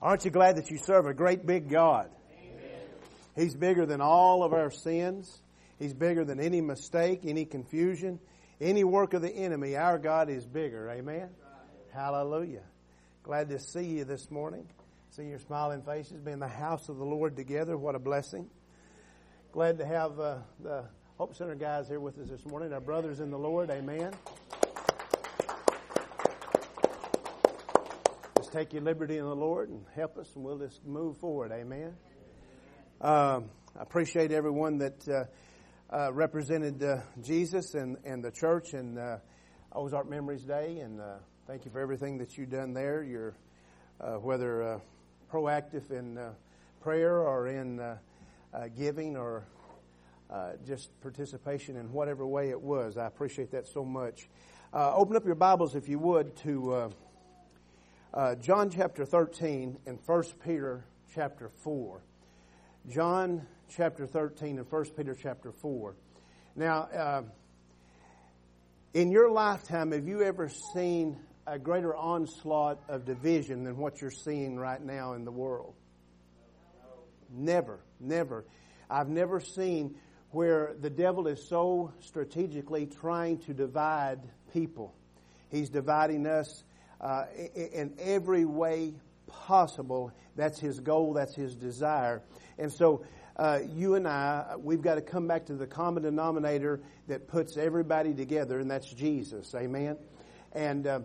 Aren't you glad that you serve a great big God? He's bigger than all of our sins. He's bigger than any mistake, any confusion, any work of the enemy. Our God is bigger. Amen. Hallelujah. Glad to see you this morning. See your smiling faces. Be in the house of the Lord together. What a blessing. Glad to have uh, the Hope Center guys here with us this morning. Our brothers in the Lord. Amen. Just take your liberty in the Lord and help us, and we'll just move forward. Amen. Um, I appreciate everyone that uh, uh, represented uh, Jesus and, and the church and uh, Ozark Memories Day, and uh, thank you for everything that you've done there. You're uh, whether proactive in prayer or in giving or just participation in whatever way it was. I appreciate that so much. open up your Bibles, if you would, to uh, John chapter 13 and 1 Peter chapter 4. John chapter 13 and 1 Peter chapter 4. Now, uh, in your lifetime, have you ever seen a greater onslaught of division than what you're seeing right now in the world? Never, never. I've never seen where the devil is so strategically trying to divide people. He's dividing us uh, in every way possible. That's his goal, that's his desire. And so, uh, you and I, we've got to come back to the common denominator that puts everybody together, and that's Jesus. Amen. And uh,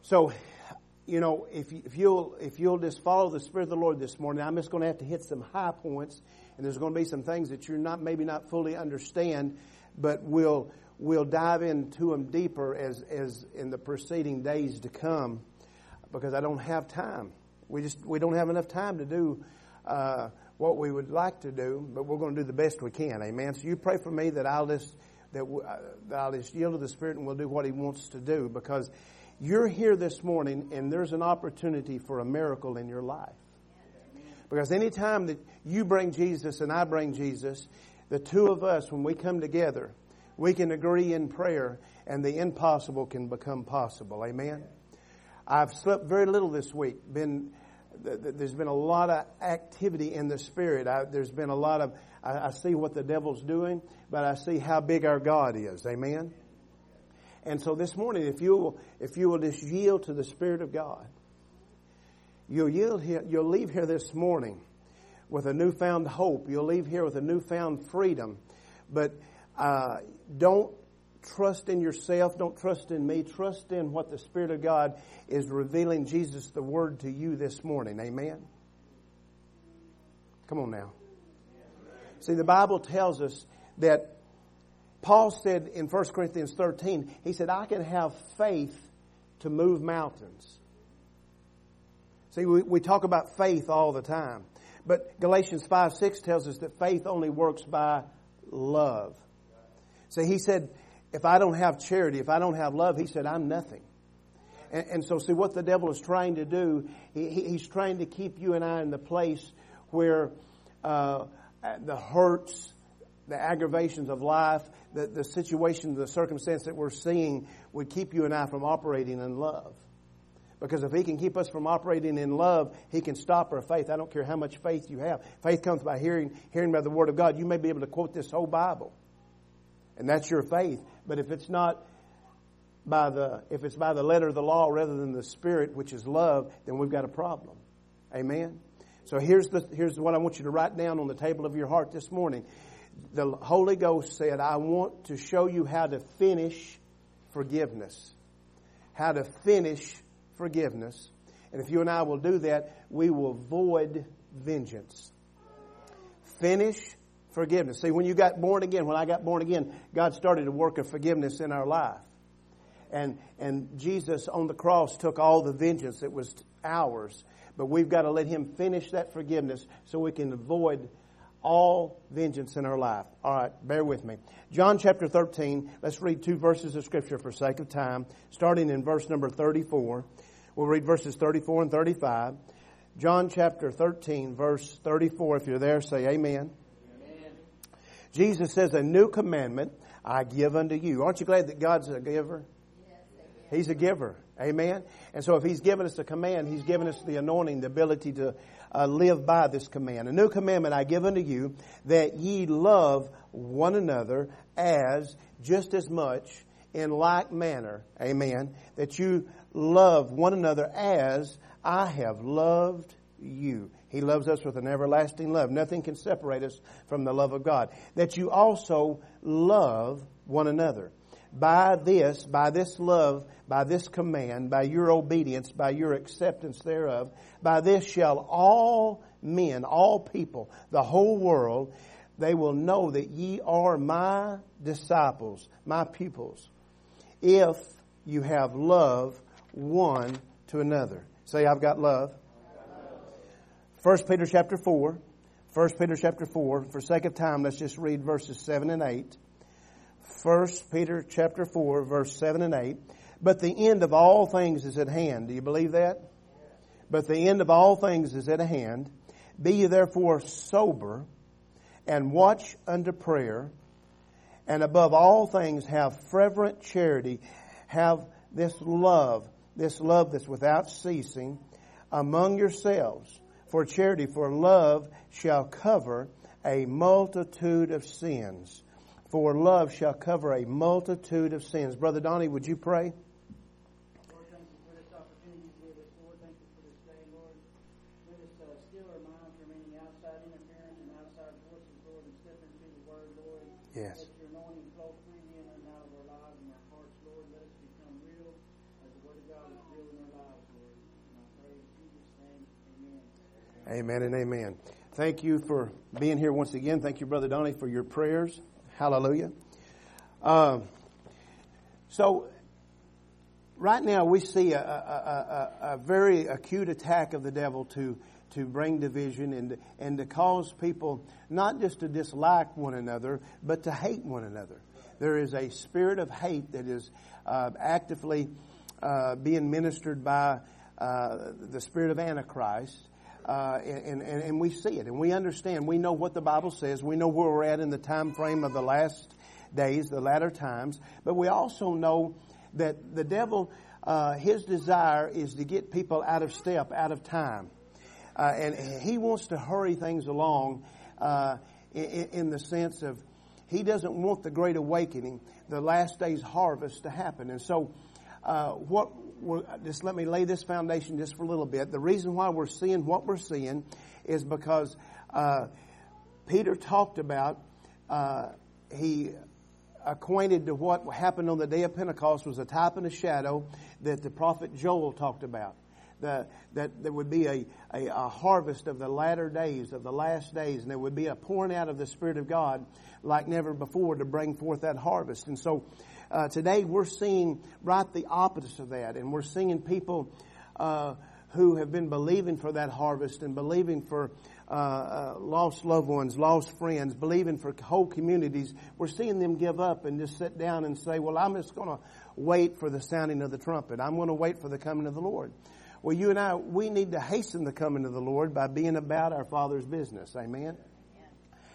so, you know, if, if you'll if you'll just follow the Spirit of the Lord this morning, I'm just going to have to hit some high points, and there's going to be some things that you're not maybe not fully understand, but we'll we'll dive into them deeper as, as in the preceding days to come because I don't have time. We just, we don't have enough time to do, uh, what we would like to do, but we're going to do the best we can. Amen. So you pray for me that I'll just, that, uh, that I'll just yield to the Spirit and we'll do what He wants to do because you're here this morning and there's an opportunity for a miracle in your life. Because anytime that you bring Jesus and I bring Jesus, the two of us, when we come together, we can agree in prayer and the impossible can become possible. Amen. I've slept very little this week. Been there's been a lot of activity in the spirit. I, there's been a lot of I, I see what the devil's doing, but I see how big our God is. Amen. And so this morning, if you will, if you will just yield to the Spirit of God, you'll yield here, you'll leave here this morning with a newfound hope. You'll leave here with a newfound freedom. But uh, don't trust in yourself. Don't trust in me. Trust in what the Spirit of God is revealing Jesus the Word to you this morning. Amen. Come on now. See, the Bible tells us that Paul said in 1 Corinthians 13, he said, I can have faith to move mountains. See, we, we talk about faith all the time. But Galatians 5 6 tells us that faith only works by love. So he said, if I don't have charity, if I don't have love, he said, I'm nothing. And, and so, see, what the devil is trying to do, he, he's trying to keep you and I in the place where uh, the hurts, the aggravations of life, the, the situation, the circumstance that we're seeing would keep you and I from operating in love. Because if he can keep us from operating in love, he can stop our faith. I don't care how much faith you have. Faith comes by hearing, hearing by the word of God. You may be able to quote this whole Bible and that's your faith. But if it's not by the, if it's by the letter of the law rather than the spirit, which is love, then we've got a problem. Amen. So here's the, here's what I want you to write down on the table of your heart this morning. The Holy Ghost said, I want to show you how to finish forgiveness. How to finish forgiveness. And if you and I will do that, we will void vengeance. Finish forgiveness. See, when you got born again, when I got born again, God started a work of forgiveness in our life. And, and Jesus on the cross took all the vengeance that was ours. But we've got to let Him finish that forgiveness so we can avoid all vengeance in our life. All right, bear with me. John chapter 13, let's read two verses of Scripture for sake of time, starting in verse number 34. We'll read verses 34 and 35. John chapter 13, verse 34. If you're there, say amen. Jesus says, A new commandment I give unto you. Aren't you glad that God's a giver? He's a giver. Amen. And so if He's given us a command, He's given us the anointing, the ability to uh, live by this command. A new commandment I give unto you that ye love one another as just as much in like manner. Amen. That you love one another as I have loved you. He loves us with an everlasting love. Nothing can separate us from the love of God. That you also love one another. By this, by this love, by this command, by your obedience, by your acceptance thereof, by this shall all men, all people, the whole world, they will know that ye are my disciples, my pupils, if you have love one to another. Say, I've got love. 1 Peter chapter 4. 1 Peter chapter 4. For sake of time, let's just read verses 7 and 8. 1 Peter chapter 4, verse 7 and 8. But the end of all things is at hand. Do you believe that? But the end of all things is at hand. Be ye therefore sober and watch unto prayer. And above all things have fervent charity. Have this love, this love that's without ceasing among yourselves for charity, for love shall cover a multitude of sins. For love shall cover a multitude of sins. Brother Donnie, would you pray? Lord, Amen and amen. Thank you for being here once again. Thank you, Brother Donnie, for your prayers. Hallelujah. Um, so, right now we see a, a, a, a, very acute attack of the devil to to bring division and and to cause people not just to dislike one another, but to hate one another. There is a spirit of hate that is uh, actively uh, being ministered by uh, the spirit of Antichrist. Uh, and, and, and we see it and we understand. We know what the Bible says. We know where we're at in the time frame of the last days, the latter times. But we also know that the devil, uh, his desire is to get people out of step, out of time. Uh, and he wants to hurry things along uh, in, in the sense of he doesn't want the great awakening, the last day's harvest to happen. And so, uh, what just let me lay this foundation just for a little bit. The reason why we're seeing what we're seeing is because uh, Peter talked about uh, he acquainted to what happened on the day of Pentecost was a type and a shadow that the prophet Joel talked about. The, that there would be a, a, a, harvest of the latter days, of the last days, and there would be a pouring out of the Spirit of God like never before to bring forth that harvest. And so uh, today we're seeing right the opposite of that, and we're seeing people uh, who have been believing for that harvest and believing for uh, uh, lost loved ones, lost friends, believing for whole communities. We're seeing them give up and just sit down and say, "Well, I'm just going to wait for the sounding of the trumpet. I'm going to wait for the coming of the Lord." Well, you and I, we need to hasten the coming of the Lord by being about our Father's business. Amen.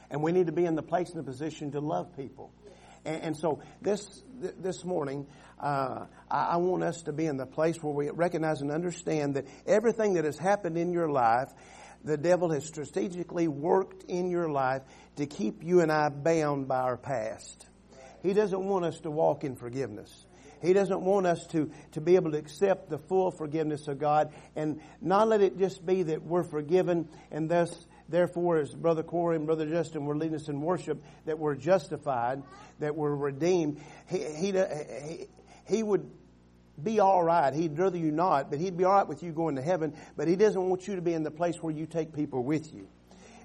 And we need to be in the place and the position to love people. And, and so this this morning, uh, I, want us to be in the place where we recognize and understand that everything that has happened in your life, the devil has strategically worked in your life to keep you and I bound by our past. He doesn't want us to walk in forgiveness. He doesn't want us to, to be able to accept the full forgiveness of God and not let it just be that we're forgiven and thus Therefore, as Brother Corey and Brother Justin were leading us in worship, that we're justified, that we're redeemed. He, he, he, would be all right. He'd rather you not, but he'd be all right with you going to heaven. But he doesn't want you to be in the place where you take people with you.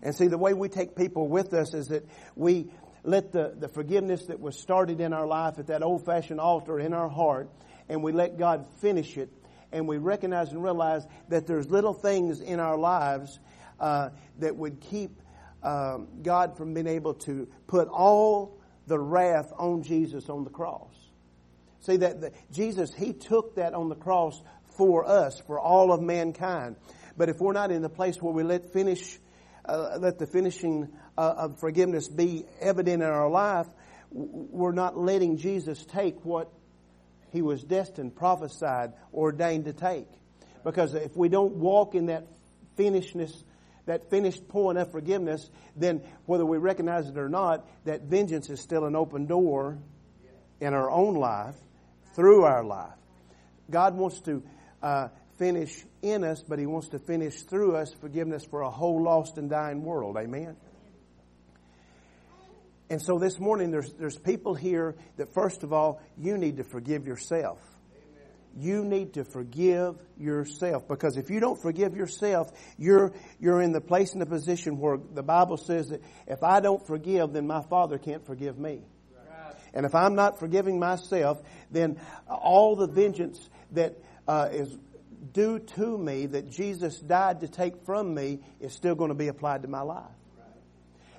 And see, the way we take people with us is that we let the, the forgiveness that was started in our life at that old fashioned altar in our heart, and we let God finish it. And we recognize and realize that there's little things in our lives uh, that would keep um, God from being able to put all the wrath on Jesus on the cross. See that the, Jesus, He took that on the cross for us, for all of mankind. But if we're not in the place where we let finish, uh, let the finishing uh, of forgiveness be evident in our life, we're not letting Jesus take what he was destined, prophesied, ordained to take. Because if we don't walk in that finishedness, that finished point of forgiveness, then whether we recognize it or not, that vengeance is still an open door in our own life, through our life. God wants to uh, finish in us, but He wants to finish through us forgiveness for a whole lost and dying world. Amen. And so this morning, there's, there's people here that, first of all, you need to forgive yourself. You need to forgive yourself because if you don't forgive yourself, you're, you're in the place and the position where the Bible says that if I don't forgive, then my Father can't forgive me. And if I'm not forgiving myself, then all the vengeance that uh, is due to me, that Jesus died to take from me, is still going to be applied to my life.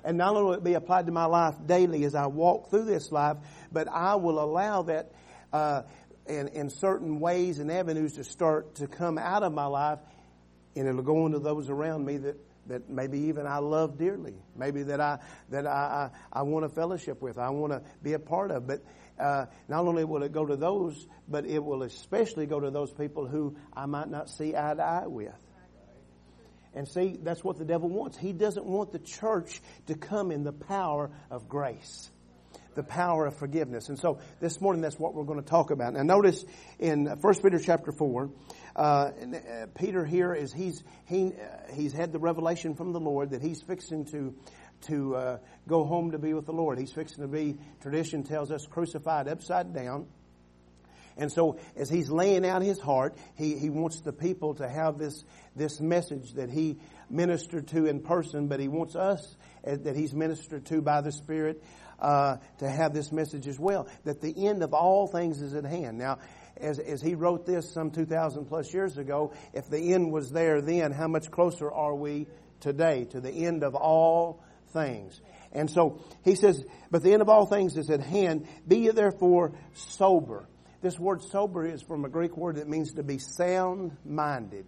And not only will it be applied to my life daily as I walk through this life, but I will allow that uh, in, in certain ways and avenues to start to come out of my life, and it'll go into those around me that, that maybe even I love dearly, maybe that I that I, I, I want to fellowship with, I want to be a part of. But uh, not only will it go to those, but it will especially go to those people who I might not see eye to eye with. And see, that's what the devil wants. He doesn't want the church to come in the power of grace, the power of forgiveness. And so this morning, that's what we're going to talk about. Now, notice in 1 Peter chapter 4, uh, uh, Peter here is he's, he, uh, he's had the revelation from the Lord that he's fixing to to uh, go home to be with the Lord. He's fixing to be, tradition tells us, crucified upside down. And so as he's laying out his heart, he, he wants the people to have this, this message that he ministered to in person, but he wants us uh, that he's ministered to by the Spirit uh, to have this message as well. That the end of all things is at hand. Now, as, as he wrote this some 2,000 plus years ago, if the end was there then, how much closer are we today to the end of all things? And so he says, but the end of all things is at hand. Be ye therefore sober. This word sober is from a Greek word that means to be sound minded.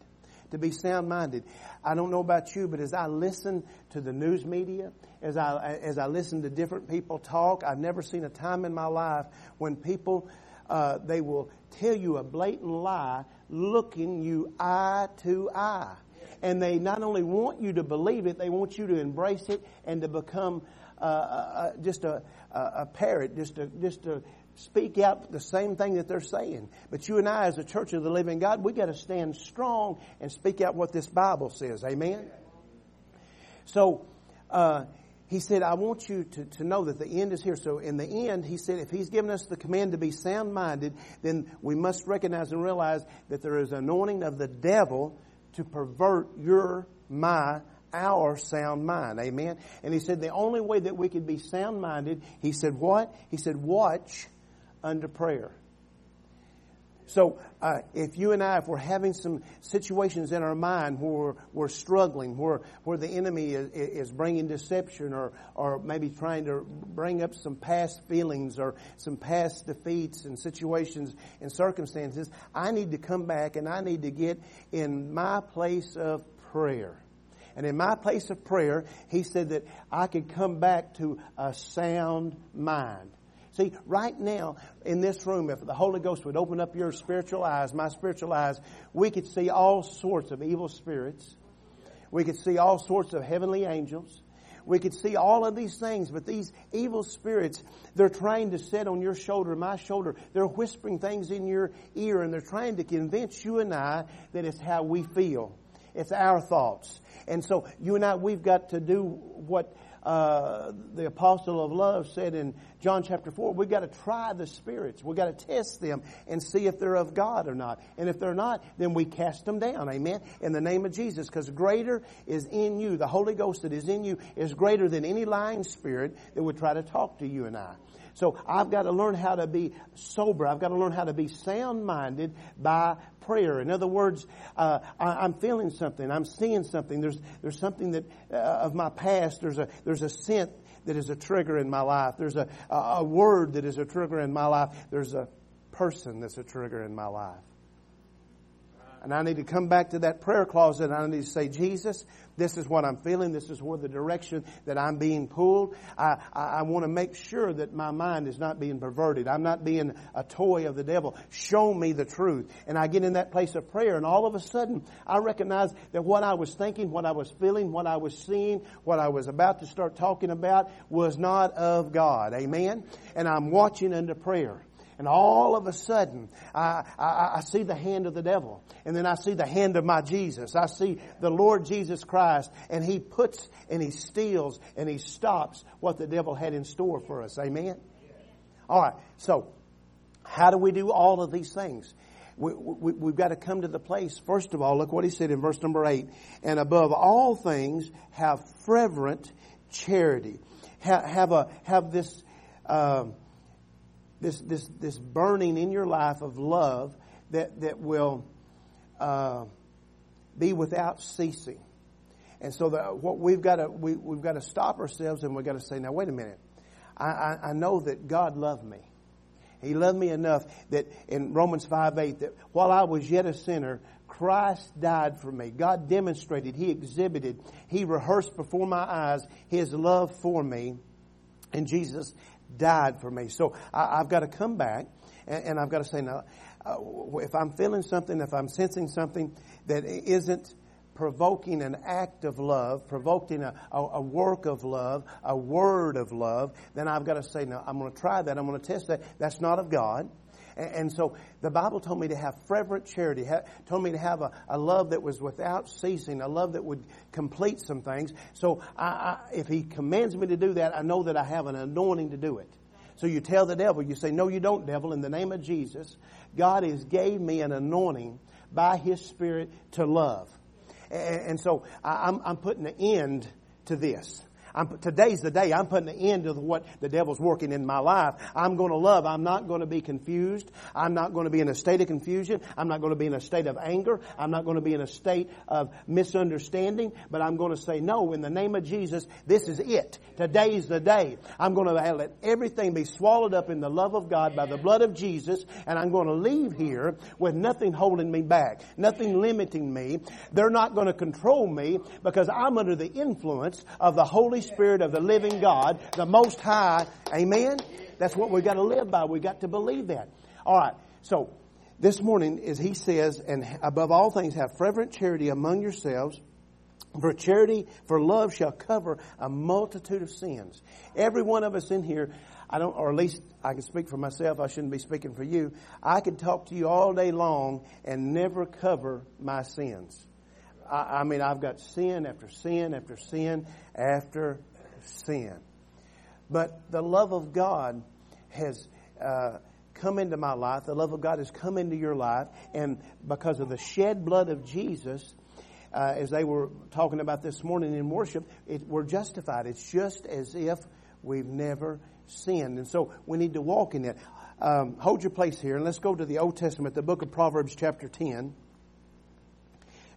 To be sound minded. I don't know about you, but as I listen to the news media, as I, as I listen to different people talk, I've never seen a time in my life when people, uh, they will tell you a blatant lie looking you eye to eye. And they not only want you to believe it, they want you to embrace it and to become uh, uh, uh just a, a, parrot, just a, just a, speak out the same thing that they're saying. But you and I, as a church of the living God, we got to stand strong and speak out what this Bible says. Amen. So uh, he said, "I want you to, to know that the end is here." So in the end, he said, if he's given us the command to be sound-minded, then we must recognize and realize that there is anointing of the devil to pervert your, my, our sound mind. Amen. And he said the only way that we could be sound minded, he said what? He said watch under prayer. So, uh, if you and I, if we're having some situations in our mind where we're, we're struggling, where where the enemy is, is, bringing deception, or or maybe trying to bring up some past feelings or some past defeats and situations and circumstances, I need to come back and I need to get in my place of prayer. And in my place of prayer, he said that I could come back to a sound mind. See, right now in this room, if the Holy Ghost would open up your spiritual eyes, my spiritual eyes, we could see all sorts of evil spirits. We could see all sorts of heavenly angels. We could see all of these things, but these evil spirits, they're trying to sit on your shoulder, my shoulder. They're whispering things in your ear and they're trying to convince you and I that it's how we feel. It's our thoughts. And so you and I, we've got to do what uh, the apostle of love said in John chapter 4, we've got to try the spirits. We've got to test them and see if they're of God or not. And if they're not, then we cast them down. Amen. In the name of Jesus. Because greater is in you. The Holy Ghost that is in you is greater than any lying spirit that would try to talk to you and I. So I've got to learn how to be sober. I've got to learn how to be sound minded by prayer. In other words, uh, I, am feeling something. I'm seeing something. There's, there's something that, uh, of my past. There's a, there's a scent that is a trigger in my life. There's a, a word that is a trigger in my life. There's a person that's a trigger in my life. And I need to come back to that prayer closet and I need to say, Jesus, this is what I'm feeling. This is where the direction that I'm being pulled. I, I, I want to make sure that my mind is not being perverted. I'm not being a toy of the devil. Show me the truth. And I get in that place of prayer and all of a sudden I recognize that what I was thinking, what I was feeling, what I was seeing, what I was about to start talking about was not of God. Amen? And I'm watching under prayer. And all of a sudden, I, I, I, see the hand of the devil. And then I see the hand of my Jesus. I see the Lord Jesus Christ. And He puts and He steals and He stops what the devil had in store for us. Amen? All right. So, how do we do all of these things? We, we, we've got to come to the place, first of all, look what he said in verse number 8. And above all things, have fervent charity. Have, have, a, have this, um, this, this, this burning in your life of love that, that will uh, be without ceasing. And so the, what we've got to we, we've got to stop ourselves and we've got to say, now wait a minute. I, I, I know that God loved me. He loved me enough that in Romans 5 8, that while I was yet a sinner, Christ died for me. God demonstrated, He exhibited, He rehearsed before my eyes His love for me. And Jesus died for me. So I, have got to come back and, and I've got to say, now, uh, if I'm feeling something, if I'm sensing something that isn't provoking an act of love, provoking a, a, a, work of love, a word of love, then I've got to say, no, I'm going to try that. I'm going to test that. That's not of God. And, so the Bible told me to have fervent charity, told me to have a, a, love that was without ceasing, a love that would complete some things. So I, I, if He commands me to do that, I know that I have an anointing to do it. So you tell the devil, you say, no, you don't, devil, in the name of Jesus. God has gave me an anointing by His Spirit to love. And, and so I'm, I'm putting an end to this. I'm, today's the day I'm putting an end to what the devil's working in my life. I'm going to love. I'm not going to be confused. I'm not going to be in a state of confusion. I'm not going to be in a state of anger. I'm not going to be in a state of misunderstanding. But I'm going to say, no, in the name of Jesus, this is it. Today's the day. I'm going to let everything be swallowed up in the love of God by the blood of Jesus. And I'm going to leave here with nothing holding me back, nothing limiting me. They're not going to control me because I'm under the influence of the Holy Spirit of the living God, the Most High. Amen? That's what we've got to live by. We've got to believe that. All right. So, this morning, as he says, and above all things, have fervent charity among yourselves. For charity, for love shall cover a multitude of sins. Every one of us in here, I don't, or at least I can speak for myself. I shouldn't be speaking for you. I could talk to you all day long and never cover my sins. I, I mean, I've got sin after sin after sin after sin. But the love of God has uh, come into my life. The love of God has come into your life. And because of the shed blood of Jesus, uh, as they were talking about this morning in worship, it, we're justified. It's just as if we've never sinned. And so we need to walk in it. Um, hold your place here and let's go to the Old Testament, the book of Proverbs, chapter 10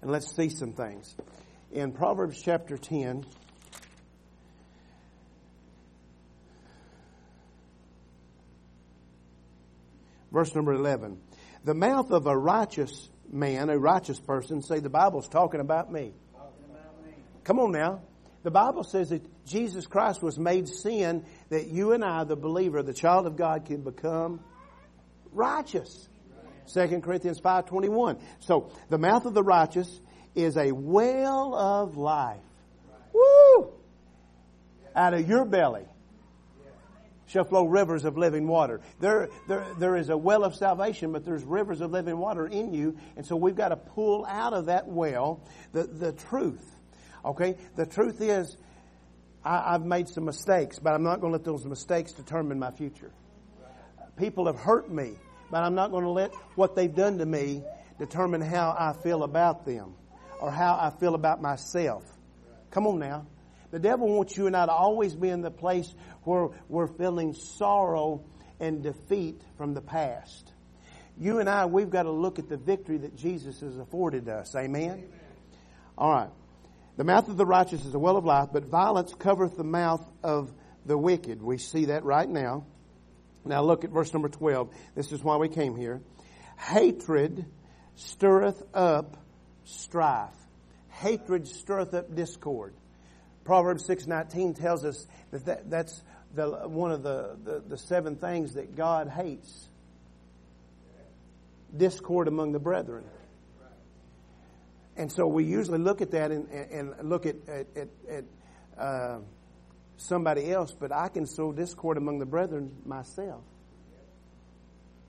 and let's see some things. In Proverbs chapter 10, verse number 11. The mouth of a righteous man, a righteous person, say the Bible's talking about me. Talking about me. Come on now. The Bible says that Jesus Christ was made sin that you and I, the believer, the child of God, can become righteous. 2 Corinthians 5.21. So, the mouth of the righteous is a well of life. Woo! Out of your belly shall flow rivers of living water. There, there, there is a well of salvation, but there's rivers of living water in you. And so we've got to pull out of that well the, the truth. Okay? The truth is, I, I've made some mistakes, but I'm not going to let those mistakes determine my future. People have hurt me but I'm not going to let what they've done to me determine how I feel about them or how I feel about myself. Come on now. The devil wants you and I to always be in the place where we're feeling sorrow and defeat from the past. You and I, we've got to look at the victory that Jesus has afforded us. Amen? Amen. All right. The mouth of the righteous is a well of life, but violence covereth the mouth of the wicked. We see that right now. Now look at verse number 12. This is why we came here. Hatred stirreth up strife. Hatred stirreth up discord. Proverbs 6.19 tells us that, that that's the, one of the, the, the seven things that God hates. Discord among the brethren. And so we usually look at that and, and look at, at, at, at uh, somebody else, but I can sow discord among the brethren myself.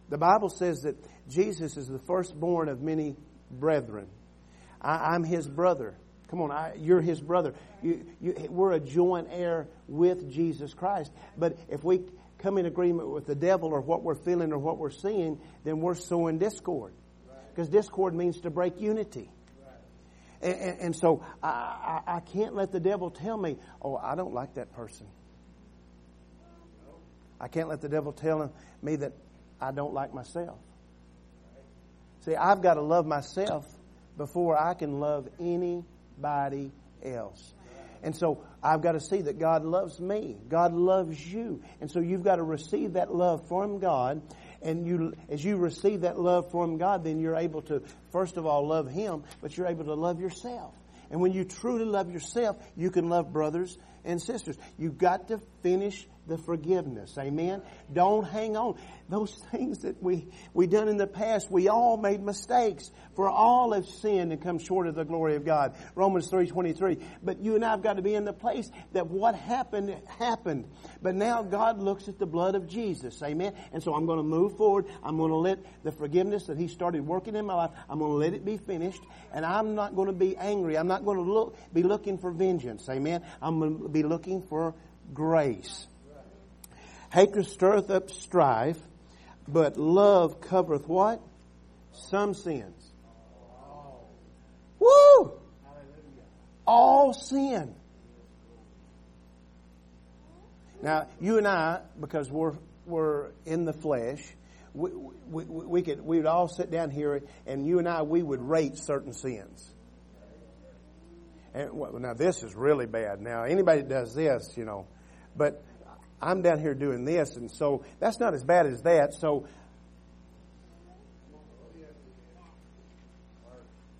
The Bible says that Jesus is the firstborn of many brethren. I, am his brother. Come on, I, you're his brother. You, you, we're a joint heir with Jesus Christ. But if we come in agreement with the devil or what we're feeling or what we're seeing, then we're sowing discord. Because discord means to break unity. And, and, so I, I, I can't let the devil tell me, oh, I don't like that person. I can't let the devil tell me that I don't like myself. See, I've got to love myself before I can love anybody else. And so I've got to see that God loves me. God loves you. And so you've got to receive that love from God. And you, as you receive that love from God, then you're able to, first of all, love Him, but you're able to love yourself. And when you truly love yourself, you can love brothers and sisters. You've got to finish the forgiveness. Amen. Don't hang on. Those things that we, we done in the past, we all made mistakes. For all have sinned and come short of the glory of God. Romans 3.23. But you and I have got to be in the place that what happened, happened. But now God looks at the blood of Jesus. Amen. And so I'm going to move forward. I'm going to let the forgiveness that He started working in my life, I'm going to let it be finished. And I'm not going to be angry. I'm not going to look, be looking for vengeance. Amen. I'm going to be looking for grace. Hatred stirreth up strife, but love covereth what? Some sins. Woo! All sin. Now, you and I, because we're, we're in the flesh, we, we, we could, we would all sit down here and you and I, we would rate certain sins. And well, now this is really bad. Now anybody that does this, you know, but I'm down here doing this, and so that's not as bad as that. So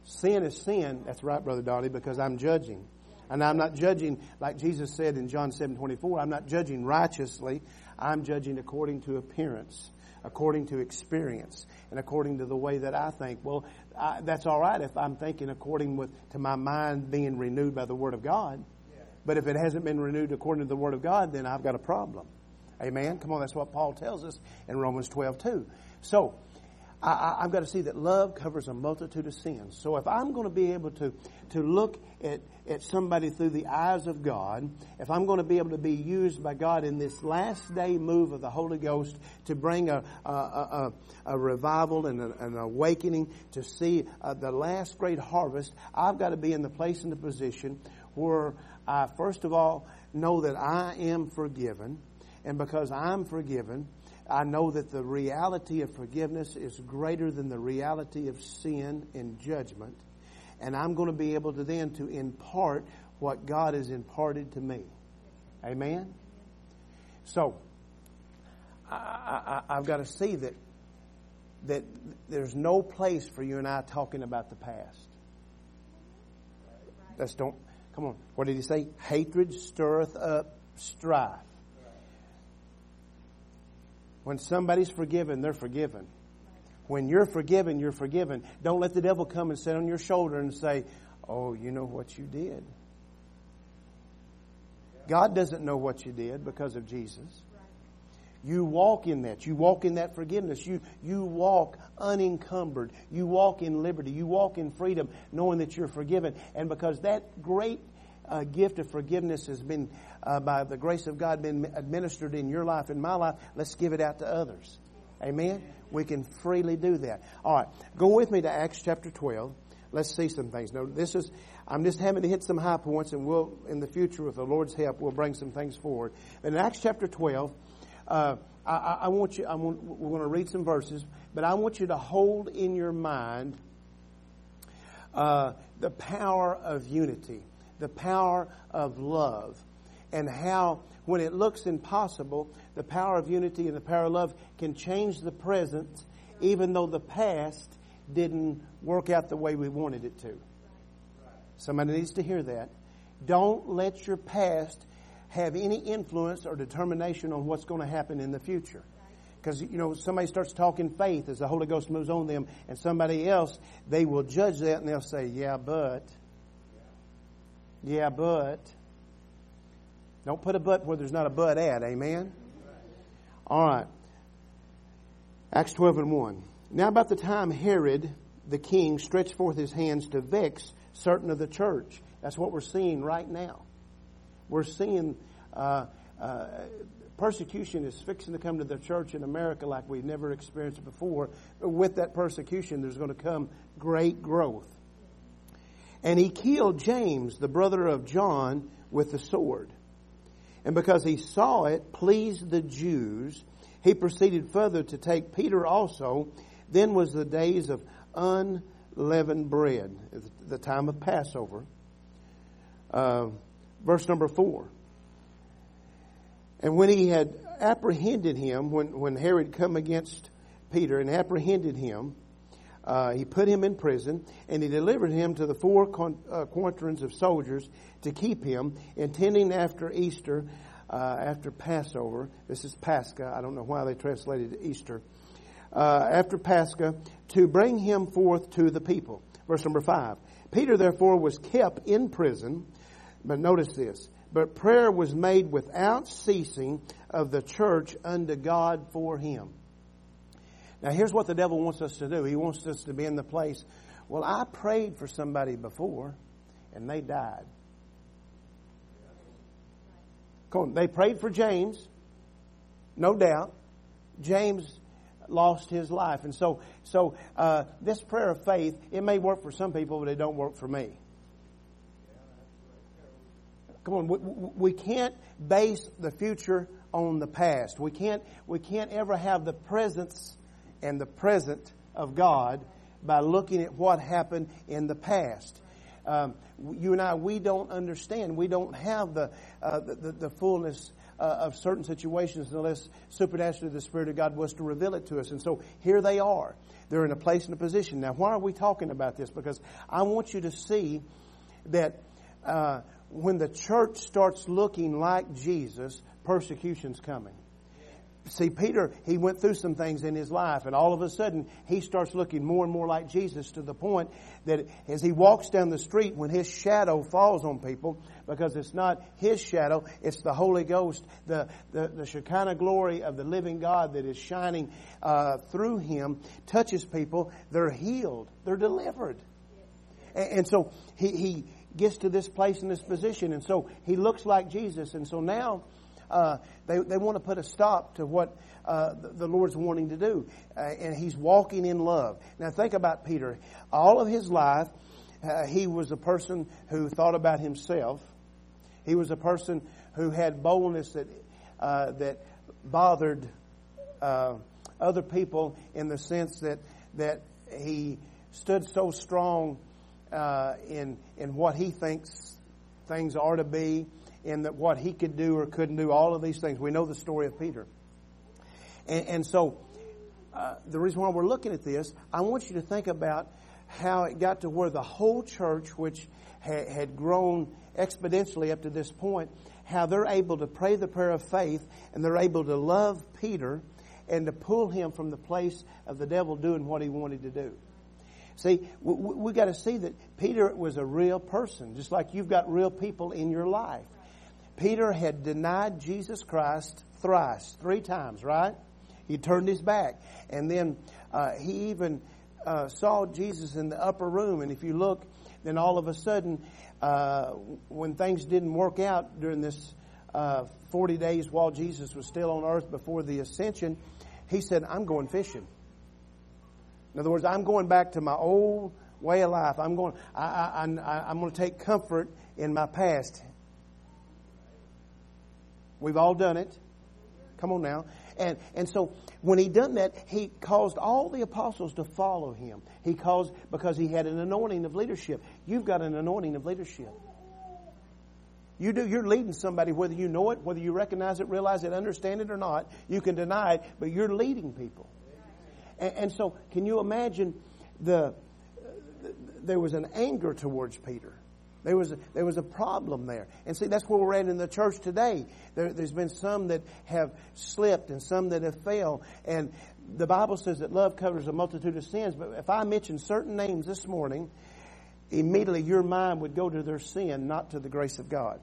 sin is sin. That's right, Brother Dolly, because I'm judging. And I'm not judging, like Jesus said in John 7 24, I'm not judging righteously. I'm judging according to appearance, according to experience, and according to the way that I think. Well, I, that's all right if I'm thinking according with, to my mind being renewed by the Word of God. But if it hasn't been renewed according to the Word of God, then I've got a problem. Amen? Come on, that's what Paul tells us in Romans 12, 2. So, I, have got to see that love covers a multitude of sins. So if I'm going to be able to, to look at, at somebody through the eyes of God, if I'm going to be able to be used by God in this last day move of the Holy Ghost to bring a, a, a, a revival and an awakening to see uh, the last great harvest, I've got to be in the place and the position where I first of all know that I am forgiven, and because I'm forgiven, I know that the reality of forgiveness is greater than the reality of sin and judgment, and I'm going to be able to then to impart what God has imparted to me. Amen. So I, have got to see that that there's no place for you and I talking about the past. Let's don't Come on. What did he say? Hatred stirreth up strife. When somebody's forgiven, they're forgiven. When you're forgiven, you're forgiven. Don't let the devil come and sit on your shoulder and say, Oh, you know what you did. God doesn't know what you did because of Jesus. You walk in that. You walk in that forgiveness. You, you walk unencumbered. You walk in liberty. You walk in freedom, knowing that you're forgiven. And because that great uh, gift of forgiveness has been, uh, by the grace of God, been administered in your life, in my life, let's give it out to others. Amen? We can freely do that. All right. Go with me to Acts chapter 12. Let's see some things. Now, this is, I'm just having to hit some high points, and we'll, in the future, with the Lord's help, we'll bring some things forward. In Acts chapter 12, uh, I, I, want you, I want, we're going to read some verses, but I want you to hold in your mind uh, the power of unity, the power of love, and how, when it looks impossible, the power of unity and the power of love can change the present, even though the past didn't work out the way we wanted it to. Somebody needs to hear that. Don't let your past have any influence or determination on what's going to happen in the future. Because, you know, somebody starts talking faith as the Holy Ghost moves on them, and somebody else, they will judge that and they'll say, yeah, but. Yeah, but. Don't put a but where there's not a but at. Amen? All right. Acts 12 and 1. Now, about the time Herod the king stretched forth his hands to vex certain of the church. That's what we're seeing right now. We're seeing uh, uh, persecution is fixing to come to the church in America like we've never experienced before. With that persecution, there's going to come great growth. And he killed James, the brother of John, with the sword. And because he saw it pleased the Jews, he proceeded further to take Peter also. Then was the days of unleavened bread, the time of Passover. Uh, verse number four. And when he had apprehended him, when, when Herod come against Peter and apprehended him, uh, he put him in prison and he delivered him to the four uh, quaternions of soldiers to keep him, intending after Easter, uh, after Passover. This is Pascha. I don't know why they translated Easter uh, after Pascha to bring him forth to the people. Verse number five. Peter therefore was kept in prison, but notice this. But prayer was made without ceasing of the church unto God for him. Now here's what the devil wants us to do. He wants us to be in the place, well, I prayed for somebody before and they died. They prayed for James, no doubt. James lost his life. And so, so uh, this prayer of faith, it may work for some people, but it don't work for me. Come on, we, we can't base the future on the past. We can't, we can't ever have the presence and the present of God by looking at what happened in the past. Um, you and I, we don't understand. We don't have the, uh, the, the, fullness uh, of certain situations unless supernaturally the Spirit of God was to reveal it to us. And so here they are. They're in a place and a position. Now, why are we talking about this? Because I want you to see that uh, when the church starts looking like Jesus, persecution's coming see, Peter, he went through some things in his life, and all of a sudden, he starts looking more and more like Jesus to the point that as he walks down the street, when his shadow falls on people, because it's not his shadow, it's the Holy Ghost, the, the, the Shekinah glory of the living God that is shining uh, through him, touches people, they're healed, they're delivered. And, and so he, he gets to this place in this position, and so he looks like Jesus, and so now, uh, they, they want to put a stop to what uh, the, the, Lord's wanting to do. Uh, and he's walking in love. Now think about Peter. All of his life, uh, he was a person who thought about himself. He was a person who had boldness that, uh, that bothered uh, other people in the sense that, that he stood so strong in, in what he thinks things are to be in that what he could do or couldn't do, all of these things. We know the story of Peter. And, and so, uh, the reason why we're looking at this, I want you to think about how it got to where the whole church, which ha- had grown exponentially up to this point, how they're able to pray the prayer of faith and they're able to love Peter and to pull him from the place of the devil doing what he wanted to do. See, we, we got to see that Peter was a real person, just like you've got real people in your life. Peter had denied Jesus Christ thrice, three times, right? He turned his back. And then uh, he even uh, saw Jesus in the upper room. And if you look, then all of a sudden, uh, when things didn't work out during this uh, 40 days while Jesus was still on earth before the ascension, he said, I'm going fishing. In other words, I'm going back to my old way of life. I'm going, I, I, I'm going to take comfort in my past. We've all done it. Come on now. And, and so when he done that, he caused all the apostles to follow him. He caused, because he had an anointing of leadership. You've got an anointing of leadership. You do, you're leading somebody whether you know it, whether you recognize it, realize it, understand it or not. You can deny it, but you're leading people. And, and so can you imagine the, there was an anger towards Peter. There was a, there was a problem there, and see that's where we're at in the church today. There, has been some that have slipped and some that have failed, and the Bible says that love covers a multitude of sins. But if I mention certain names this morning, immediately your mind would go to their sin, not to the grace of God.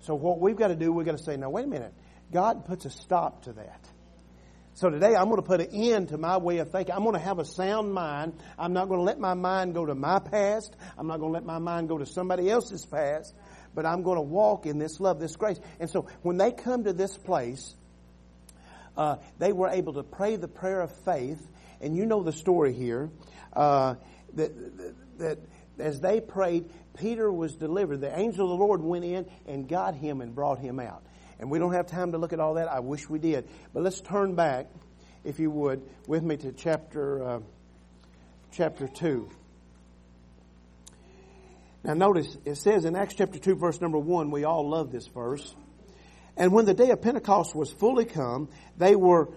So what we've got to do, we've got to say, now wait a minute. God puts a stop to that. So today I'm going to put an end to my way of thinking. I'm going to have a sound mind. I'm not going to let my mind go to my past. I'm not going to let my mind go to somebody else's past. But I'm going to walk in this love, this grace. And so when they come to this place, uh, they were able to pray the prayer of faith. And you know the story here. Uh, that, that as they prayed, Peter was delivered. The angel of the Lord went in and got him and brought him out. And we don't have time to look at all that. I wish we did. But let's turn back, if you would, with me to chapter uh, chapter two. Now notice it says in Acts chapter two, verse number one. We all love this verse. And when the day of Pentecost was fully come, they were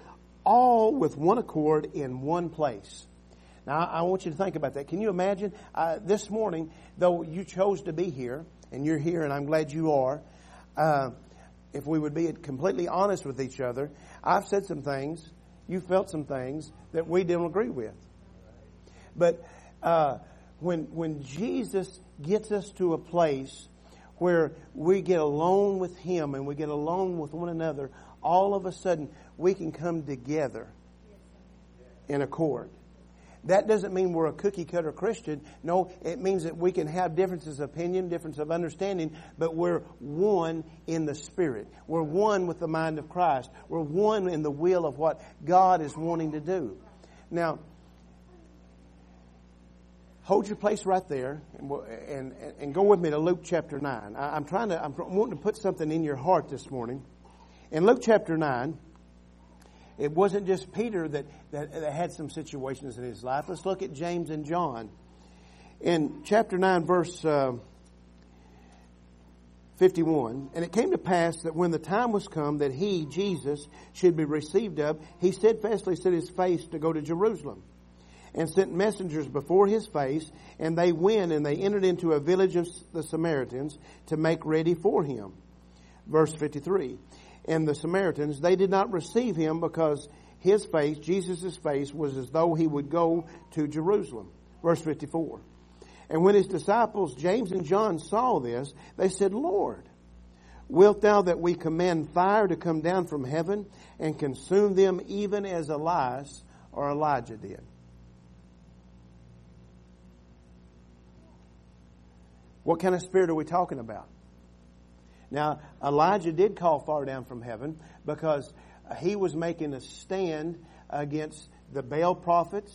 all with one accord in one place. Now, I want you to think about that. Can you imagine? Uh, this morning, though you chose to be here, and you're here, and I'm glad you are, uh, if we would be completely honest with each other, I've said some things, you felt some things that we didn't agree with. But uh, when when Jesus gets us to a place where we get alone with Him and we get alone with one another, all of a sudden we can come together in accord. That doesn't mean we're a cookie cutter Christian. No, it means that we can have differences of opinion, difference of understanding, but we're one in the Spirit. We're one with the mind of Christ. We're one in the will of what God is wanting to do. Now, hold your place right there and, and, and go with me to Luke chapter 9. I, am trying to, I'm wanting to put something in your heart this morning. In Luke chapter 9, it wasn't just Peter that, that, that, had some situations in his life. Let's look at James and John. In chapter 9, verse uh, 51, and it came to pass that when the time was come that he, Jesus, should be received of, he steadfastly set his face to go to Jerusalem and sent messengers before his face, and they went and they entered into a village of the Samaritans to make ready for him. Verse 53. And the Samaritans, they did not receive him because his face, Jesus' face, was as though he would go to Jerusalem. Verse 54. And when his disciples, James and John, saw this, they said, Lord, wilt thou that we command fire to come down from heaven and consume them even as Elias or Elijah did? What kind of spirit are we talking about? Now, Elijah did call fire down from heaven because he was making a stand against the Baal prophets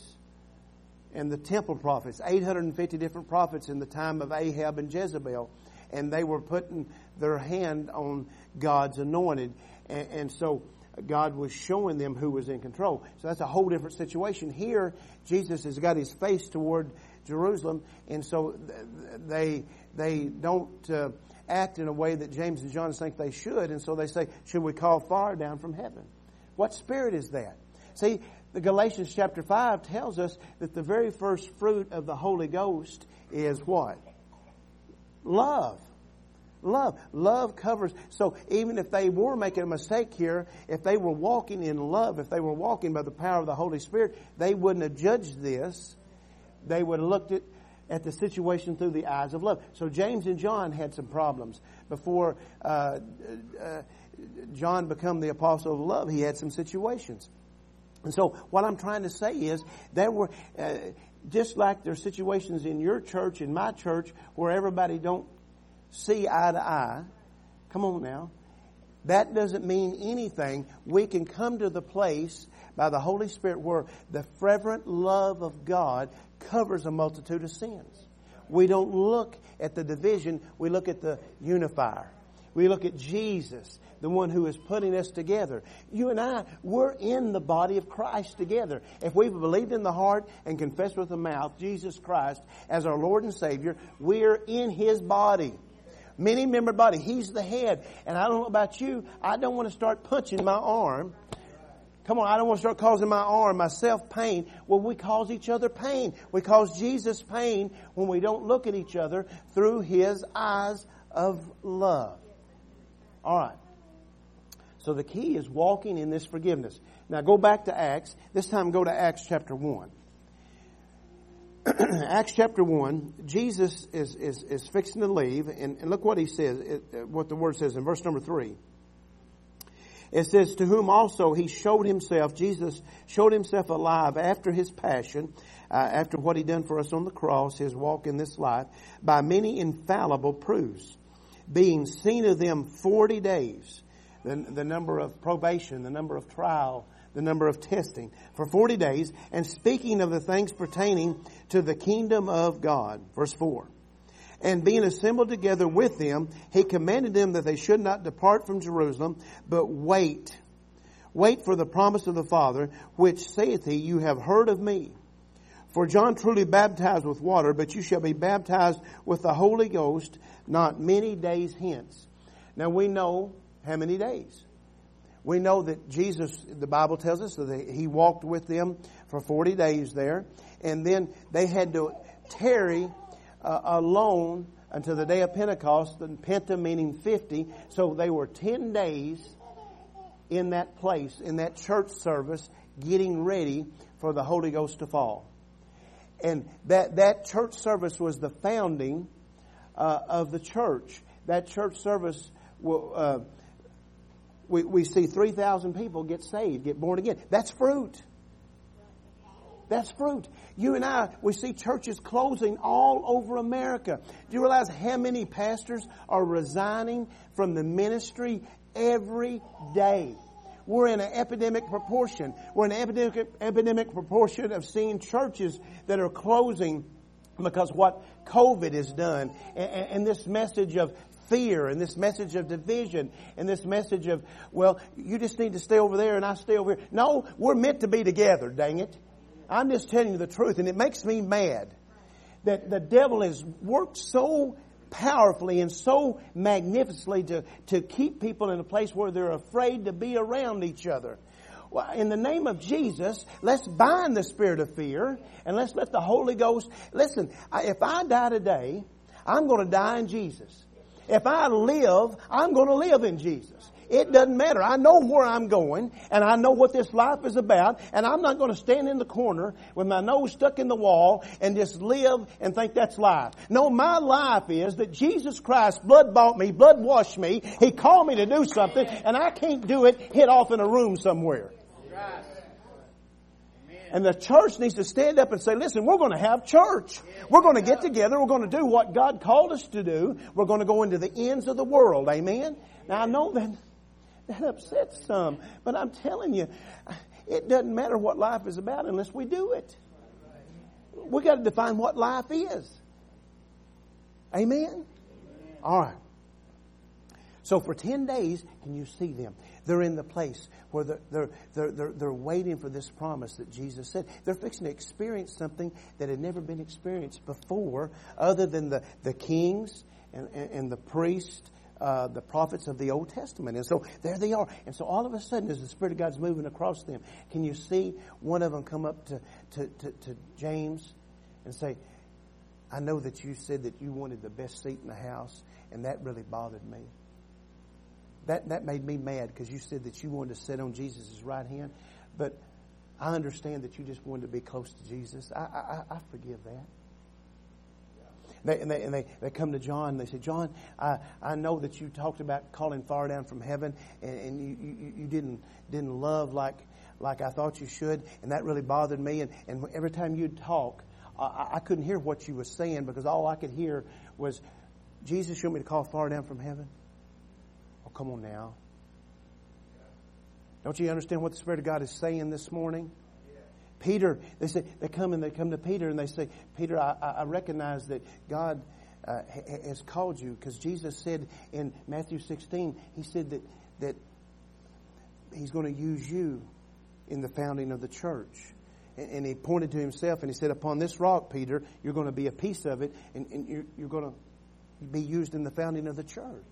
and the temple prophets. 850 different prophets in the time of Ahab and Jezebel. And they were putting their hand on God's anointed. And, and so God was showing them who was in control. So that's a whole different situation. Here, Jesus has got his face toward Jerusalem, and so they they don't uh, act in a way that James and John think they should, and so they say, Should we call fire down from heaven? What spirit is that? See, the Galatians chapter 5 tells us that the very first fruit of the Holy Ghost is what? Love. Love. Love covers. So even if they were making a mistake here, if they were walking in love, if they were walking by the power of the Holy Spirit, they wouldn't have judged this. They would have looked at at the situation through the eyes of love. So James and John had some problems before uh, uh, John became the apostle of love. He had some situations. And so what I'm trying to say is there were uh, just like there are situations in your church, in my church, where everybody don't see eye to eye. Come on now. That doesn't mean anything. We can come to the place by the Holy Spirit where the fervent love of God covers a multitude of sins. We don't look at the division, we look at the unifier. We look at Jesus, the one who is putting us together. You and I, we're in the body of Christ together. If we've believed in the heart and confessed with the mouth Jesus Christ as our Lord and Savior, we're in His body. Many member body. He's the head. And I don't know about you, I don't want to start punching my arm Come on, I don't want to start causing my arm, myself pain. Well, we cause each other pain. We cause Jesus pain when we don't look at each other through His eyes of love. All right. So the key is walking in this forgiveness. Now go back to Acts. This time go to Acts chapter 1. Acts chapter 1, Jesus is, is, is fixing to leave, and, and look what he says, it, what the word says in verse number 3. It says, To whom also he showed himself, Jesus showed himself alive after his passion, uh, after what he done for us on the cross, his walk in this life, by many infallible proofs, being seen of them 40 days. The, the number of probation, the number of trial, the number of testing for 40 days, and speaking of the things pertaining to the kingdom of God. Verse 4. And being assembled together with them, he commanded them that they should not depart from Jerusalem, but wait. Wait for the promise of the Father, which saith he, You have heard of me. For John truly baptized with water, but you shall be baptized with the Holy Ghost not many days hence. Now we know how many days. We know that Jesus, the Bible tells us that he walked with them for 40 days there, and then they had to tarry uh, alone until the day of Pentecost, and Penta meaning 50. So they were 10 days in that place, in that church service, getting ready for the Holy Ghost to fall. And that, that church service was the founding uh, of the church. That church service, uh, we, we see 3,000 people get saved, get born again. That's fruit. That's fruit. You and I, we see churches closing all over America. Do you realize how many pastors are resigning from the ministry every day? We're in an epidemic proportion. We're in an epidemic, epidemic proportion of seeing churches that are closing because what COVID has done and, and this message of fear and this message of division and this message of, well, you just need to stay over there and I stay over here. No, we're meant to be together, dang it. I'm just telling you the truth, and it makes me mad that the devil has worked so powerfully and so magnificently to, to keep people in a place where they're afraid to be around each other. Well, in the name of Jesus, let's bind the spirit of fear and let's let the Holy Ghost, listen, if I die today, I'm going to die in Jesus. If I live, I'm going to live in Jesus. It doesn't matter. I know where I'm going and I know what this life is about and I'm not going to stand in the corner with my nose stuck in the wall and just live and think that's life. No, my life is that Jesus Christ blood bought me, blood washed me. He called me to do something and I can't do it hid off in a room somewhere. And the church needs to stand up and say, listen, we're going to have church. We're going to get together. We're going to do what God called us to do. We're going to go into the ends of the world. Amen. Now I know that that upsets some. But I'm telling you, it doesn't matter what life is about unless we do it. We got to define what life is. Amen? All right. So for 10 days, can you see them? They're in the place where they're, they're, they're, they're, they're waiting for this promise that Jesus said. They're fixing to experience something that had never been experienced before, other than the, the kings and, and, and the priests uh, the prophets of the Old Testament. And so there they are. And so all of a sudden, as the Spirit of God's moving across them, can you see one of them come up to, to, to, to James and say, I know that you said that you wanted the best seat in the house, and that really bothered me. That, that made me mad because you said that you wanted to sit on Jesus' right hand. But I understand that you just wanted to be close to Jesus. I, I, I forgive that. They, and they, and they, they come to John and they say, John, I, I know that you talked about calling fire down from heaven and, and you, you, you didn't, didn't love like, like I thought you should. And that really bothered me. And, and every time you'd talk, I, I couldn't hear what you were saying because all I could hear was, Jesus, you want me to call fire down from heaven? Come on now. Don't you understand what the Spirit of God is saying this morning? Peter, they say, they come and they come to Peter and they say, Peter, I, I recognize that God uh, has called you because Jesus said in Matthew 16, he said that, that he's going to use you in the founding of the church. And, and, he pointed to himself and he said, upon this rock, Peter, you're going to be a piece of it and, and you're, you're going to be used in the founding of the church.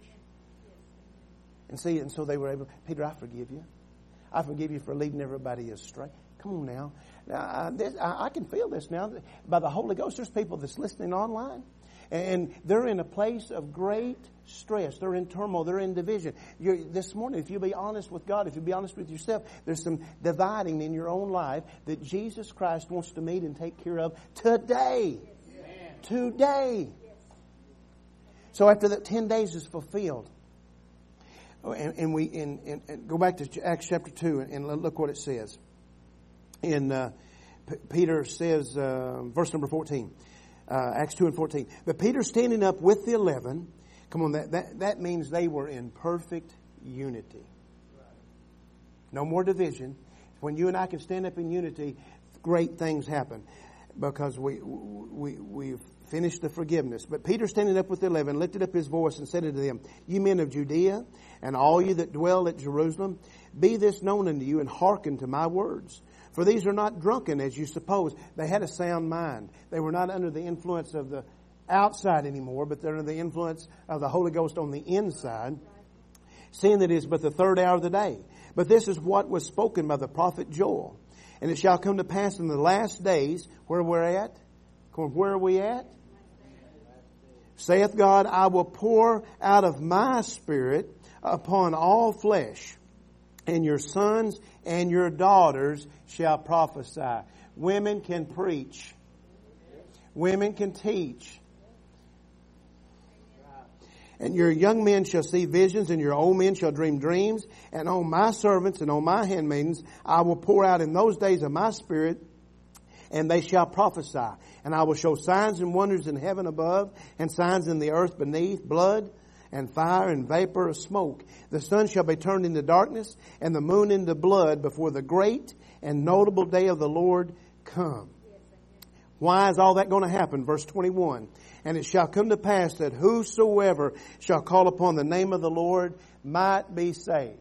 And see, and so they were able, Peter, I forgive you. I forgive you for leading everybody astray. Come on now. now I, this, I, I can feel this now. By the Holy Ghost, there's people that's listening online. And they're in a place of great stress. They're in turmoil. They're in division. You're, this morning, if you'll be honest with God, if you'll be honest with yourself, there's some dividing in your own life that Jesus Christ wants to meet and take care of today. Amen. Today. So after that 10 days is fulfilled, and, and we and, and, go back to Acts chapter 2 and, look what it says. In uh, P- Peter says, uh, verse number 14 uh, Acts 2 and 14. But Peter standing up with the eleven, come on, that, that, that means they were in perfect unity. No more division. When you and I can stand up in unity, great things happen because we, we, we've finished the forgiveness. But Peter standing up with the eleven lifted up his voice and said unto them, You men of Judea, and all you that dwell at Jerusalem, be this known unto you, and hearken to my words. For these are not drunken as you suppose. They had a sound mind. They were not under the influence of the outside anymore, but they're under the influence of the Holy Ghost on the inside, seeing that it is but the third hour of the day. But this is what was spoken by the prophet Joel. And it shall come to pass in the last days, where we're at, where are we at? Saith God, I will pour out of my spirit upon all flesh and your sons and your daughters shall prophesy. Women can preach. Women can teach. And your young men shall see visions, and your old men shall dream dreams. And on my servants and on my handmaidens I will pour out in those days of my spirit, and they shall prophesy. And I will show signs and wonders in heaven above, and signs in the earth beneath, blood, and fire and vapor of smoke. The sun shall be turned into darkness and the moon into blood before the great and notable day of the Lord come. Why is all that going to happen? Verse 21. And it shall come to pass that whosoever shall call upon the name of the Lord might be saved.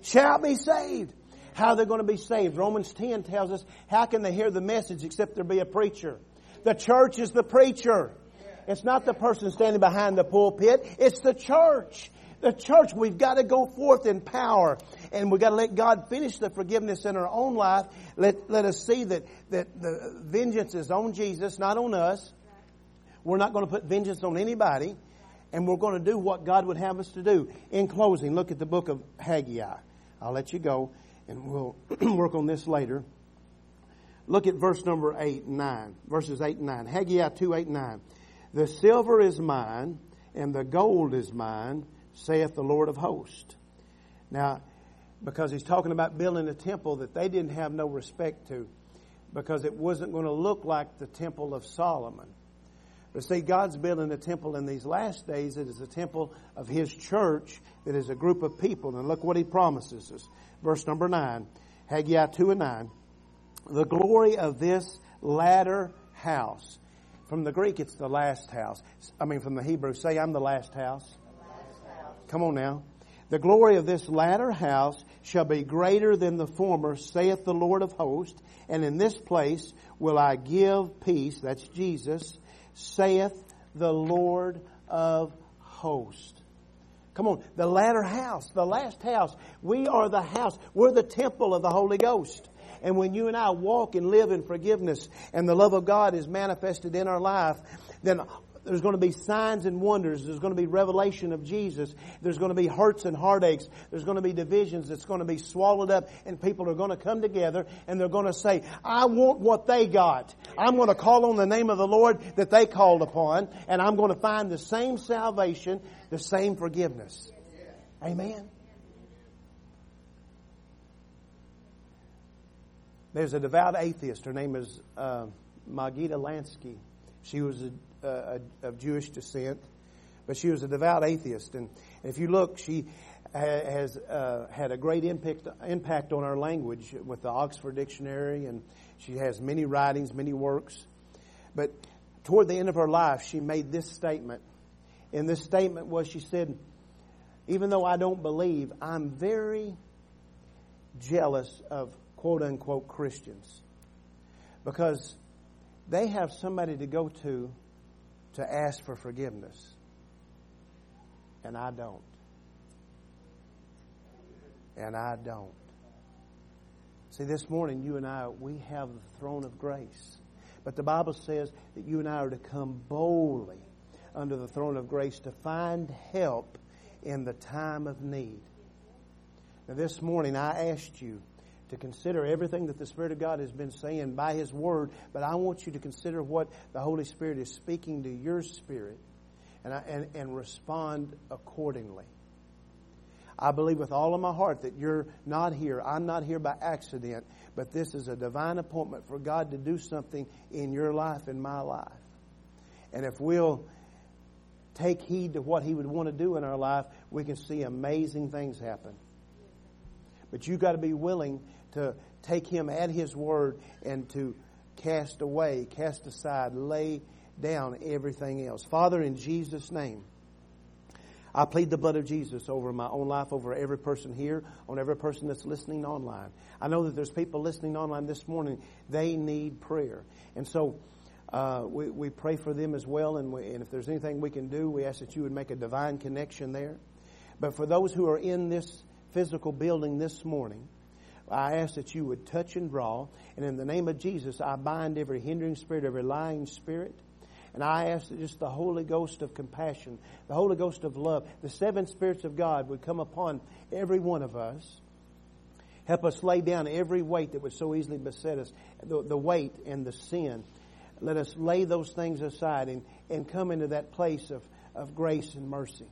Shall be saved. How they're going to be saved. Romans 10 tells us, how can they hear the message except there be a preacher? The church is the preacher. It's not the person standing behind the pulpit. It's the church. The church, we've got to go forth in power and we've got to let God finish the forgiveness in our own life. Let, let us see that, that the vengeance is on Jesus, not on us. We're not going to put vengeance on anybody and we're going to do what God would have us to do. In closing, look at the book of Haggai. I'll let you go and we'll work on this later. Look at verse number 8 and 9. Verses 8 and 9. Haggai 2, 8 and 9. The silver is mine, and the gold is mine, saith the Lord of hosts. Now, because he's talking about building a temple that they didn't have no respect to, because it wasn't going to look like the temple of Solomon. But see, God's building a temple in these last days. It is a temple of His church that is a group of people. And look what He promises us. Verse number 9, Haggai 2 and 9. The glory of this latter house from the Greek, it's the last house. I mean, from the Hebrew, say, I'm the last house. The last house. Come on now. The glory of this latter house shall be greater than the former, saith the Lord of hosts. And in this place will I give peace, that's Jesus, saith the Lord of hosts. Come on, the latter house, the last house. We are the house. We're the temple of the Holy Ghost. And when you and I walk and live in forgiveness and the love of God is manifested in our life, then there's going to be signs and wonders. There's going to be revelation of Jesus. There's going to be hurts and heartaches. There's going to be divisions that's going to be swallowed up and people are going to come together and they're going to say, I want what they got. I'm going to call on the name of the Lord that they called upon and I'm going to find the same salvation, the same forgiveness. Amen. There's a devout atheist. Her name is uh, Lansky. She was a, a, of Jewish descent, but she was a devout atheist. And if you look, she has uh, had a great impact, impact on our language with the Oxford Dictionary, and she has many writings, many works. But toward the end of her life, she made this statement. And this statement was she said, Even though I don't believe, I'm very jealous of quote unquote Christians because they have somebody to go to to ask for forgiveness. And I don't. and I don't. See, this morning, you and I, we have the throne of grace. But the Bible says that you and I are to come boldly under the throne of grace to find help in the time of need. Now, this morning, I asked you to consider everything that the Spirit of God has been saying by His Word, but I want you to consider what the Holy Spirit is speaking to your spirit and, and, and respond accordingly. I believe with all of my heart that you're not here. I'm not here by accident, but this is a divine appointment for God to do something in your life and my life. And if we'll take heed to what He would want to do in our life, we can see amazing things happen. But you've got to be willing to take Him at His word and to cast away, cast aside, lay down everything else. Father, in Jesus' name, I plead the blood of Jesus over my own life, over every person here, on every person that's listening online. I know that there's people listening online this morning. They need prayer. And so, uh, we, we pray for them as well. And, we, and if there's anything we can do, we ask that you would make a divine connection there. But for those who are in this physical building this morning, I ask that you would touch and draw. And in the name of Jesus, I bind every hindering spirit, every lying spirit. And I ask that just the Holy Ghost of compassion, the Holy Ghost of love, the seven spirits of God would come upon every one of us. Help us lay down every weight that would so easily beset us, the, the weight and the sin. Let us lay those things aside and, and come into that place of, of grace and mercy.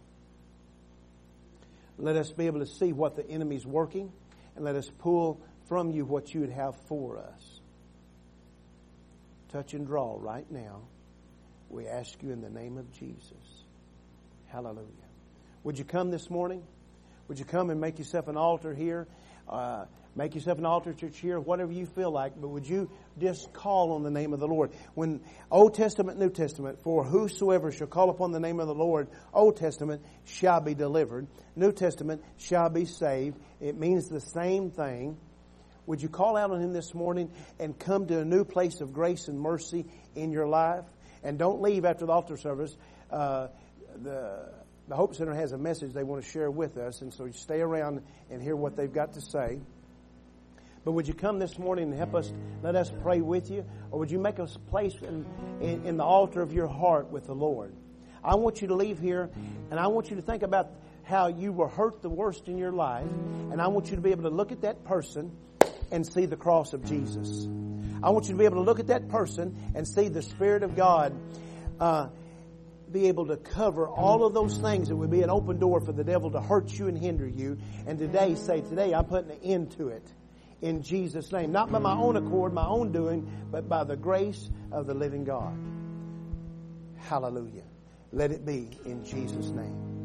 Let us be able to see what the enemy's working and let us pull from you what you would have for us. Touch and draw right now. We ask you in the name of Jesus. Hallelujah. Would you come this morning? Would you come and make yourself an altar here? Uh, make yourself an altar church here, whatever you feel like, but would you just call on the name of the Lord? When Old Testament, New Testament, for whosoever shall call upon the name of the Lord, Old Testament shall be delivered, New Testament shall be saved. It means the same thing. Would you call out on Him this morning and come to a new place of grace and mercy in your life? And don't leave after the altar service. Uh, the the Hope Center has a message they want to share with us, and so stay around and hear what they've got to say. But would you come this morning and help us, let us pray with you? Or would you make a place in, in, in the altar of your heart with the Lord? I want you to leave here, and I want you to think about how you were hurt the worst in your life, and I want you to be able to look at that person and see the cross of Jesus. I want you to be able to look at that person and see the Spirit of God uh, be able to cover all of those things that would be an open door for the devil to hurt you and hinder you. And today, say, today I'm putting an end to it in Jesus' name. Not by my own accord, my own doing, but by the grace of the living God. Hallelujah. Let it be in Jesus' name.